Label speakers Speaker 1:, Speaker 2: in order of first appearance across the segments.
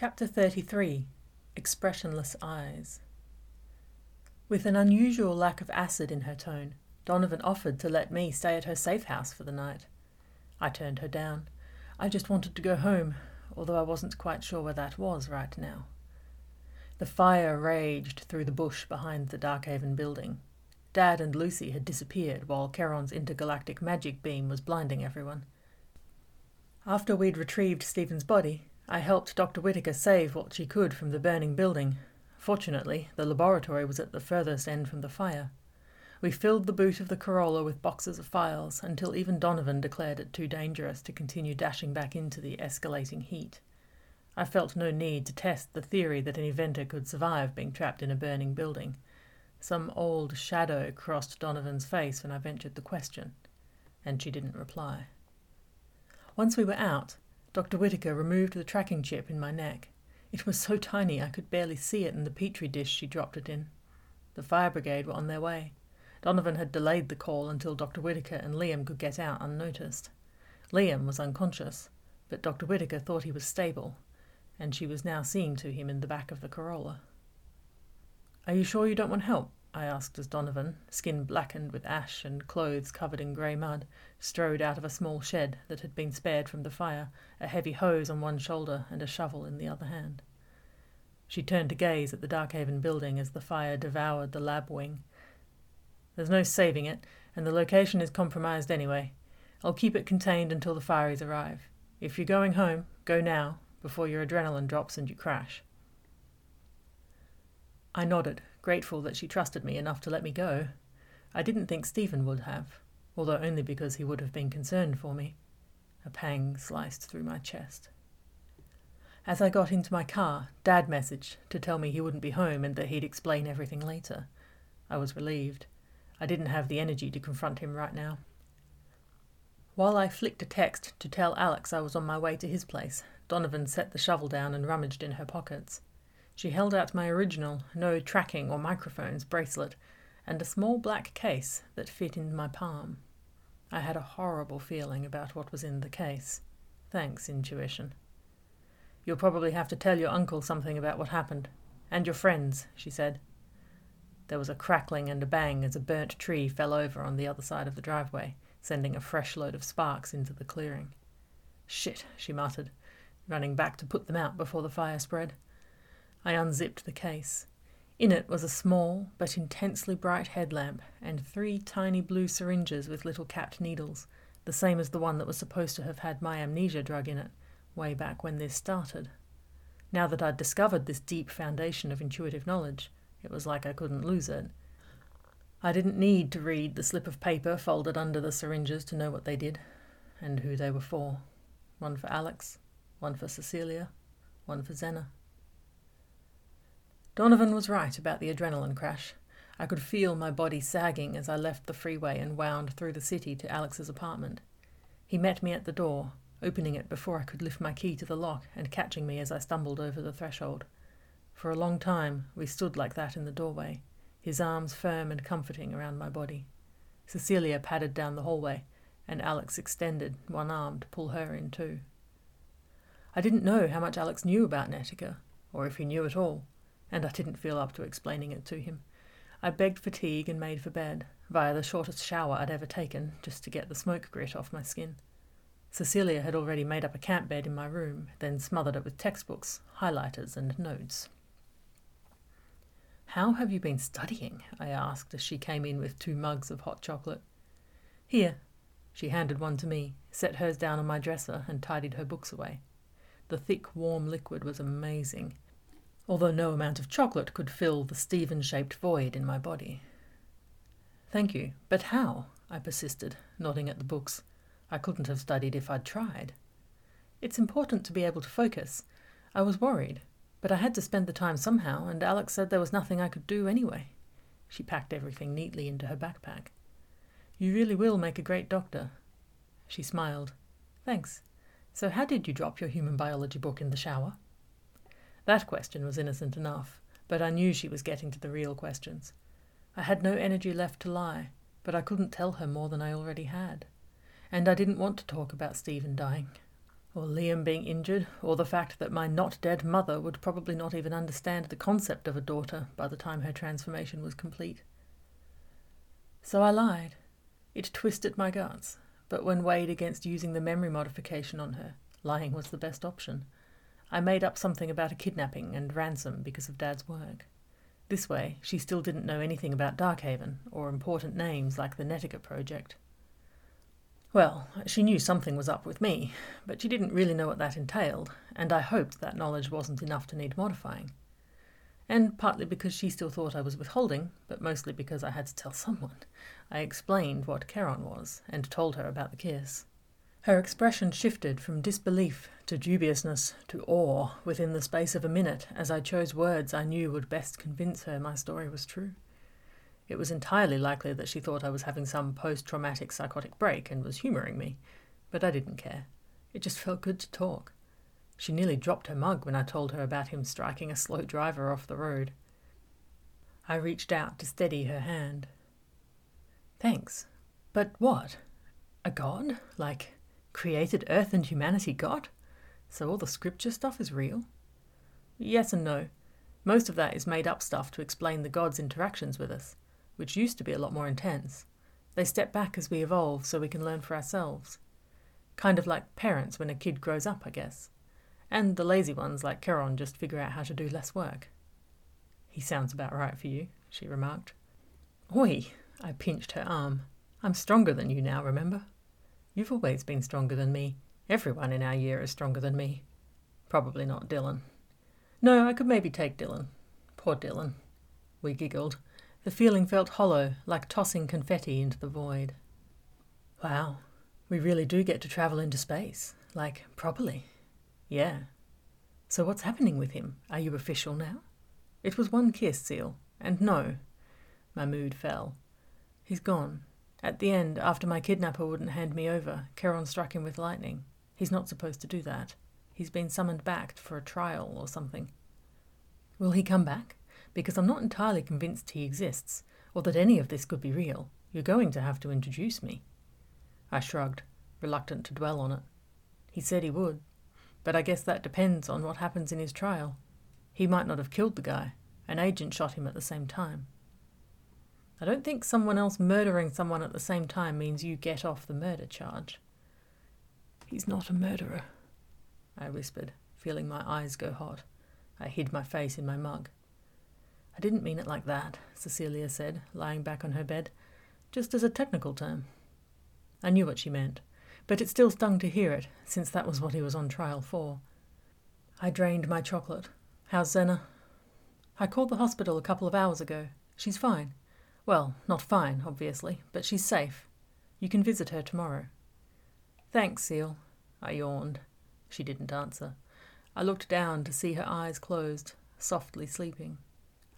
Speaker 1: Chapter 33 Expressionless Eyes. With an unusual lack of acid in her tone, Donovan offered to let me stay at her safe house for the night. I turned her down. I just wanted to go home, although I wasn't quite sure where that was right now. The fire raged through the bush behind the Darkhaven building. Dad and Lucy had disappeared while Charon's intergalactic magic beam was blinding everyone. After we'd retrieved Stephen's body, I helped Dr. Whitaker save what she could from the burning building. Fortunately, the laboratory was at the furthest end from the fire. We filled the boot of the Corolla with boxes of files until even Donovan declared it too dangerous to continue dashing back into the escalating heat. I felt no need to test the theory that an inventor could survive being trapped in a burning building. Some old shadow crossed Donovan's face when I ventured the question, and she didn't reply. Once we were out, Dr. Whitaker removed the tracking chip in my neck. It was so tiny I could barely see it in the petri dish she dropped it in. The fire brigade were on their way. Donovan had delayed the call until Dr. Whitaker and Liam could get out unnoticed. Liam was unconscious, but Dr. Whitaker thought he was stable, and she was now seeing to him in the back of the Corolla. Are you sure you don't want help? I asked as Donovan, skin blackened with ash and clothes covered in grey mud, strode out of a small shed that had been spared from the fire, a heavy hose on one shoulder and a shovel in the other hand. She turned to gaze at the Darkhaven building as the fire devoured the lab wing. There's no saving it, and the location is compromised anyway. I'll keep it contained until the fireys arrive. If you're going home, go now, before your adrenaline drops and you crash. I nodded, grateful that she trusted me enough to let me go. I didn't think Stephen would have, although only because he would have been concerned for me. A pang sliced through my chest. As I got into my car, Dad messaged to tell me he wouldn't be home and that he'd explain everything later. I was relieved. I didn't have the energy to confront him right now. While I flicked a text to tell Alex I was on my way to his place, Donovan set the shovel down and rummaged in her pockets. She held out my original, no tracking or microphones bracelet and a small black case that fit in my palm. I had a horrible feeling about what was in the case. Thanks, intuition. You'll probably have to tell your uncle something about what happened. And your friends, she said. There was a crackling and a bang as a burnt tree fell over on the other side of the driveway, sending a fresh load of sparks into the clearing. Shit, she muttered, running back to put them out before the fire spread. I unzipped the case. In it was a small but intensely bright headlamp and three tiny blue syringes with little capped needles, the same as the one that was supposed to have had my amnesia drug in it, way back when this started. Now that I'd discovered this deep foundation of intuitive knowledge, it was like I couldn't lose it. I didn't need to read the slip of paper folded under the syringes to know what they did and who they were for. One for Alex, one for Cecilia, one for Zena. Donovan was right about the adrenaline crash. I could feel my body sagging as I left the freeway and wound through the city to Alex's apartment. He met me at the door, opening it before I could lift my key to the lock and catching me as I stumbled over the threshold. For a long time, we stood like that in the doorway, his arms firm and comforting around my body. Cecilia padded down the hallway, and Alex extended one arm to pull her in too. I didn't know how much Alex knew about Netica, or if he knew at all and I didn't feel up to explaining it to him. I begged fatigue and made for bed, via the shortest shower I'd ever taken, just to get the smoke grit off my skin. Cecilia had already made up a camp bed in my room, then smothered it with textbooks, highlighters, and notes. How have you been studying? I asked as she came in with two mugs of hot chocolate. Here. She handed one to me, set hers down on my dresser, and tidied her books away. The thick, warm liquid was amazing, although no amount of chocolate could fill the Stephen shaped void in my body. Thank you, but how? I persisted, nodding at the books. I couldn't have studied if I'd tried. It's important to be able to focus. I was worried, but I had to spend the time somehow, and Alex said there was nothing I could do anyway. She packed everything neatly into her backpack. You really will make a great doctor. She smiled. Thanks. So, how did you drop your human biology book in the shower? That question was innocent enough, but I knew she was getting to the real questions. I had no energy left to lie, but I couldn't tell her more than I already had. And I didn't want to talk about Stephen dying. or Liam being injured, or the fact that my not dead mother would probably not even understand the concept of a daughter by the time her transformation was complete. So I lied. It twisted my guts, but when weighed against using the memory modification on her, lying was the best option. I made up something about a kidnapping and ransom because of Dad's work. This way, she still didn't know anything about Darkhaven or important names like the Netica Project. Well, she knew something was up with me, but she didn't really know what that entailed, and I hoped that knowledge wasn't enough to need modifying. And partly because she still thought I was withholding, but mostly because I had to tell someone, I explained what Charon was and told her about the kiss. Her expression shifted from disbelief to dubiousness to awe within the space of a minute as I chose words I knew would best convince her my story was true. It was entirely likely that she thought I was having some post traumatic psychotic break and was humouring me, but I didn't care. It just felt good to talk. She nearly dropped her mug when I told her about him striking a slow driver off the road. I reached out to steady her hand. Thanks. But what? A god? Like created Earth and humanity God? So all the scripture stuff is real? Yes and no. Most of that is made up stuff to explain the gods' interactions with us, which used to be a lot more intense. They step back as we evolve so we can learn for ourselves. Kind of like parents when a kid grows up, I guess. And the lazy ones like Charon just figure out how to do less work. He sounds about right for you, she remarked. Oi! I pinched her arm. I'm stronger than you now, remember? You've always been stronger than me. Everyone in our year is stronger than me. Probably not Dylan. No, I could maybe take Dylan. Poor Dylan. We giggled. The feeling felt hollow, like tossing confetti into the void. Wow, we really do get to travel into space. Like, properly. Yeah. So what's happening with him? Are you official now? It was one kiss, Seal, and no. My mood fell. He's gone. At the end, after my kidnapper wouldn't hand me over, Charon struck him with lightning. He's not supposed to do that. He's been summoned back for a trial or something. Will he come back? Because I'm not entirely convinced he exists, or that any of this could be real. You're going to have to introduce me. I shrugged, reluctant to dwell on it. He said he would, but I guess that depends on what happens in his trial. He might not have killed the guy. An agent shot him at the same time. I don't think someone else murdering someone at the same time means you get off the murder charge. He's not a murderer, I whispered, feeling my eyes go hot. I hid my face in my mug. I didn't mean it like that, Cecilia said, lying back on her bed, just as a technical term. I knew what she meant, but it still stung to hear it, since that was what he was on trial for. I drained my chocolate. How's Zena? I called the hospital a couple of hours ago. She's fine. Well, not fine, obviously, but she's safe. You can visit her tomorrow. Thanks, Seal. I yawned. She didn't answer. I looked down to see her eyes closed, softly sleeping.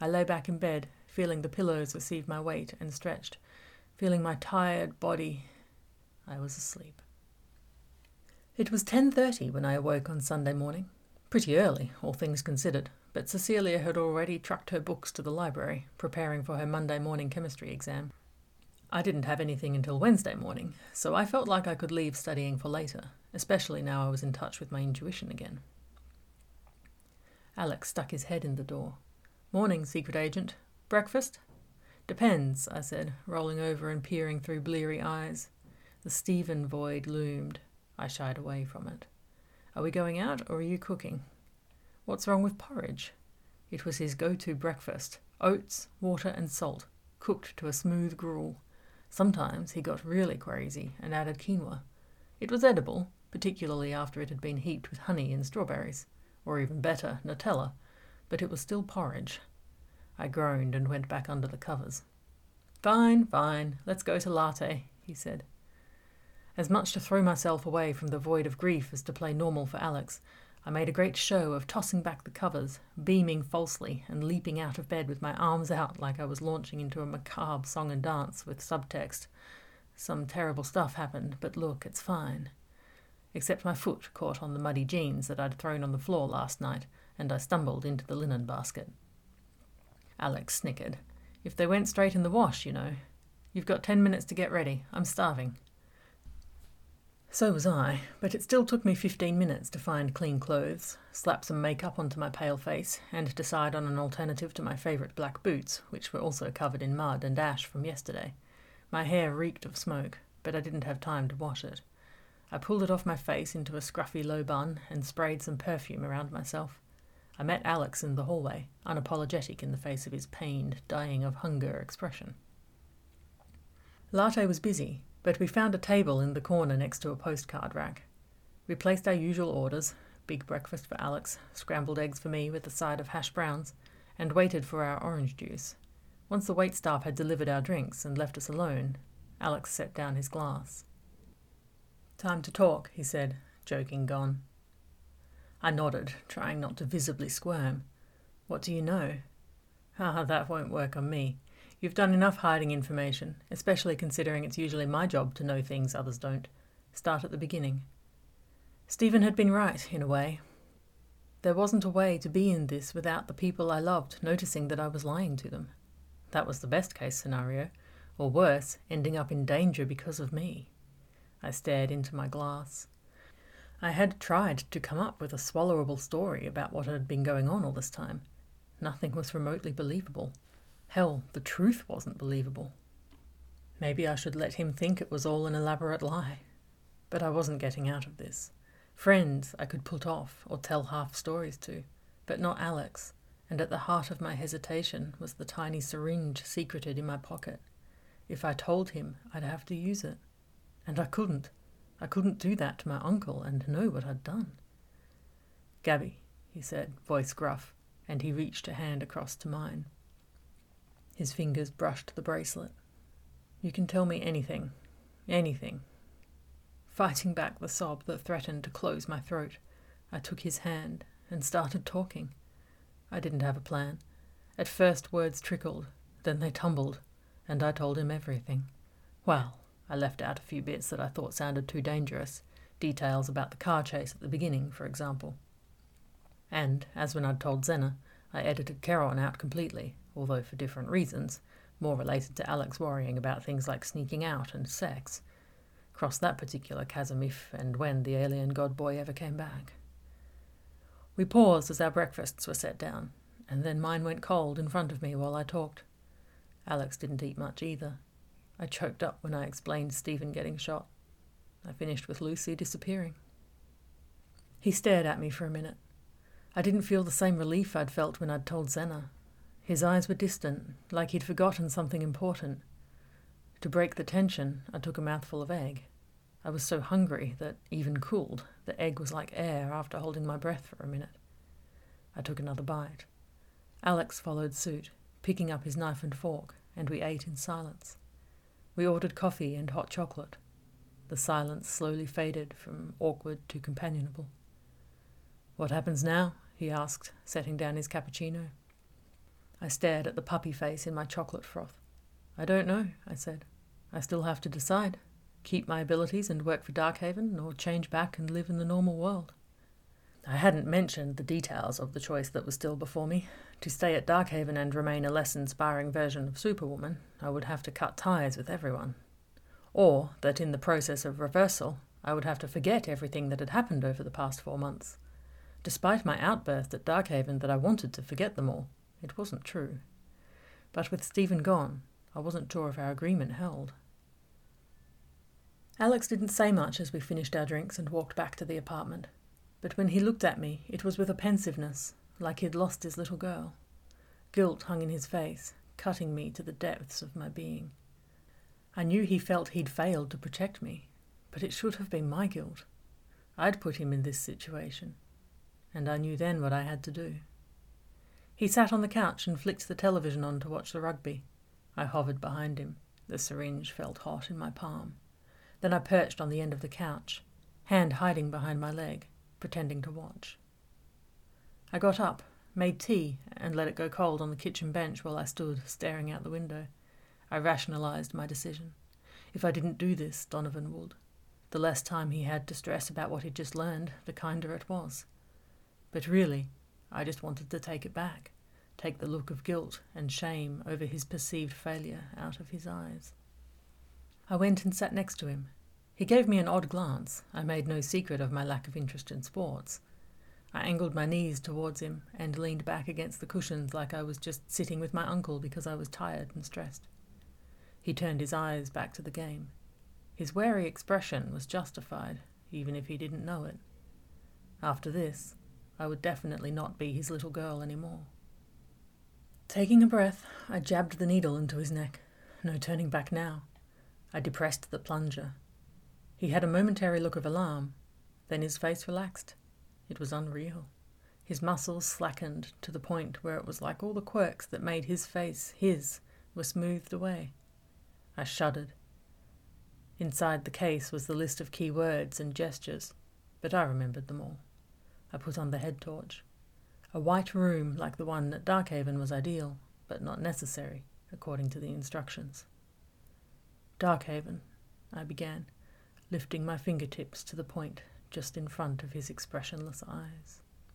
Speaker 1: I lay back in bed, feeling the pillows receive my weight and stretched, feeling my tired body. I was asleep. It was 10:30 when I awoke on Sunday morning. Pretty early, all things considered but Cecilia had already trucked her books to the library, preparing for her Monday morning chemistry exam. I didn't have anything until Wednesday morning, so I felt like I could leave studying for later, especially now I was in touch with my intuition again. Alex stuck his head in the door. Morning, secret agent. Breakfast? Depends, I said, rolling over and peering through bleary eyes. The Stephen void loomed. I shied away from it. Are we going out, or are you cooking? What's wrong with porridge? It was his go to breakfast oats, water, and salt, cooked to a smooth gruel. Sometimes he got really crazy and added quinoa. It was edible, particularly after it had been heaped with honey and strawberries, or even better, Nutella, but it was still porridge. I groaned and went back under the covers. Fine, fine, let's go to latte, he said. As much to throw myself away from the void of grief as to play normal for Alex, I made a great show of tossing back the covers, beaming falsely, and leaping out of bed with my arms out like I was launching into a macabre song and dance with subtext. Some terrible stuff happened, but look, it's fine. Except my foot caught on the muddy jeans that I'd thrown on the floor last night, and I stumbled into the linen basket. Alex snickered. If they went straight in the wash, you know. You've got ten minutes to get ready. I'm starving. So was I, but it still took me 15 minutes to find clean clothes, slap some makeup onto my pale face, and decide on an alternative to my favourite black boots, which were also covered in mud and ash from yesterday. My hair reeked of smoke, but I didn't have time to wash it. I pulled it off my face into a scruffy low bun and sprayed some perfume around myself. I met Alex in the hallway, unapologetic in the face of his pained, dying of hunger expression. Latte was busy, but we found a table in the corner next to a postcard rack. We placed our usual orders big breakfast for Alex, scrambled eggs for me with a side of hash browns, and waited for our orange juice. Once the waitstaff had delivered our drinks and left us alone, Alex set down his glass. Time to talk, he said, joking gone. I nodded, trying not to visibly squirm. What do you know? Ah, that won't work on me. You've done enough hiding information, especially considering it's usually my job to know things others don't. Start at the beginning. Stephen had been right, in a way. There wasn't a way to be in this without the people I loved noticing that I was lying to them. That was the best case scenario, or worse, ending up in danger because of me. I stared into my glass. I had tried to come up with a swallowable story about what had been going on all this time. Nothing was remotely believable. Hell, the truth wasn't believable. Maybe I should let him think it was all an elaborate lie. But I wasn't getting out of this. Friends I could put off or tell half stories to, but not Alex, and at the heart of my hesitation was the tiny syringe secreted in my pocket. If I told him, I'd have to use it. And I couldn't. I couldn't do that to my uncle and know what I'd done. Gabby, he said, voice gruff, and he reached a hand across to mine. His fingers brushed the bracelet. You can tell me anything. Anything. Fighting back the sob that threatened to close my throat, I took his hand and started talking. I didn't have a plan. At first, words trickled, then they tumbled, and I told him everything. Well, I left out a few bits that I thought sounded too dangerous, details about the car chase at the beginning, for example. And, as when I'd told Zena, I edited Charon out completely, although for different reasons, more related to Alex worrying about things like sneaking out and sex. Cross that particular chasm if and when the alien god boy ever came back. We paused as our breakfasts were set down, and then mine went cold in front of me while I talked. Alex didn't eat much either. I choked up when I explained Stephen getting shot. I finished with Lucy disappearing. He stared at me for a minute. I didn't feel the same relief I'd felt when I'd told Zena. His eyes were distant, like he'd forgotten something important. To break the tension, I took a mouthful of egg. I was so hungry that, even cooled, the egg was like air after holding my breath for a minute. I took another bite. Alex followed suit, picking up his knife and fork, and we ate in silence. We ordered coffee and hot chocolate. The silence slowly faded from awkward to companionable. What happens now? he asked, setting down his cappuccino. I stared at the puppy face in my chocolate froth. I don't know, I said. I still have to decide. Keep my abilities and work for Darkhaven, or change back and live in the normal world. I hadn't mentioned the details of the choice that was still before me. To stay at Darkhaven and remain a less inspiring version of Superwoman, I would have to cut ties with everyone. Or that in the process of reversal, I would have to forget everything that had happened over the past four months. Despite my outburst at Darkhaven that I wanted to forget them all, it wasn't true. But with Stephen gone, I wasn't sure if our agreement held. Alex didn't say much as we finished our drinks and walked back to the apartment but when he looked at me, it was with a pensiveness, like he'd lost his little girl. Guilt hung in his face, cutting me to the depths of my being. I knew he felt he'd failed to protect me, but it should have been my guilt. I'd put him in this situation, and I knew then what I had to do. He sat on the couch and flicked the television on to watch the rugby. I hovered behind him. The syringe felt hot in my palm. Then I perched on the end of the couch, hand hiding behind my leg pretending to watch. I got up, made tea, and let it go cold on the kitchen bench while I stood staring out the window. I rationalized my decision. If I didn't do this, Donovan would. The less time he had to stress about what he'd just learned, the kinder it was. But really, I just wanted to take it back, take the look of guilt and shame over his perceived failure out of his eyes. I went and sat next to him. He gave me an odd glance. I made no secret of my lack of interest in sports. I angled my knees towards him and leaned back against the cushions like I was just sitting with my uncle because I was tired and stressed. He turned his eyes back to the game. His wary expression was justified, even if he didn't know it. After this, I would definitely not be his little girl anymore. Taking a breath, I jabbed the needle into his neck. No turning back now. I depressed the plunger. He had a momentary look of alarm, then his face relaxed. It was unreal. His muscles slackened to the point where it was like all the quirks that made his face his were smoothed away. I shuddered. Inside the case was the list of key words and gestures, but I remembered them all. I put on the head torch. A white room like the one at Darkhaven was ideal, but not necessary, according to the instructions. Darkhaven, I began, lifting my fingertips to the point just in front of his expressionless eyes.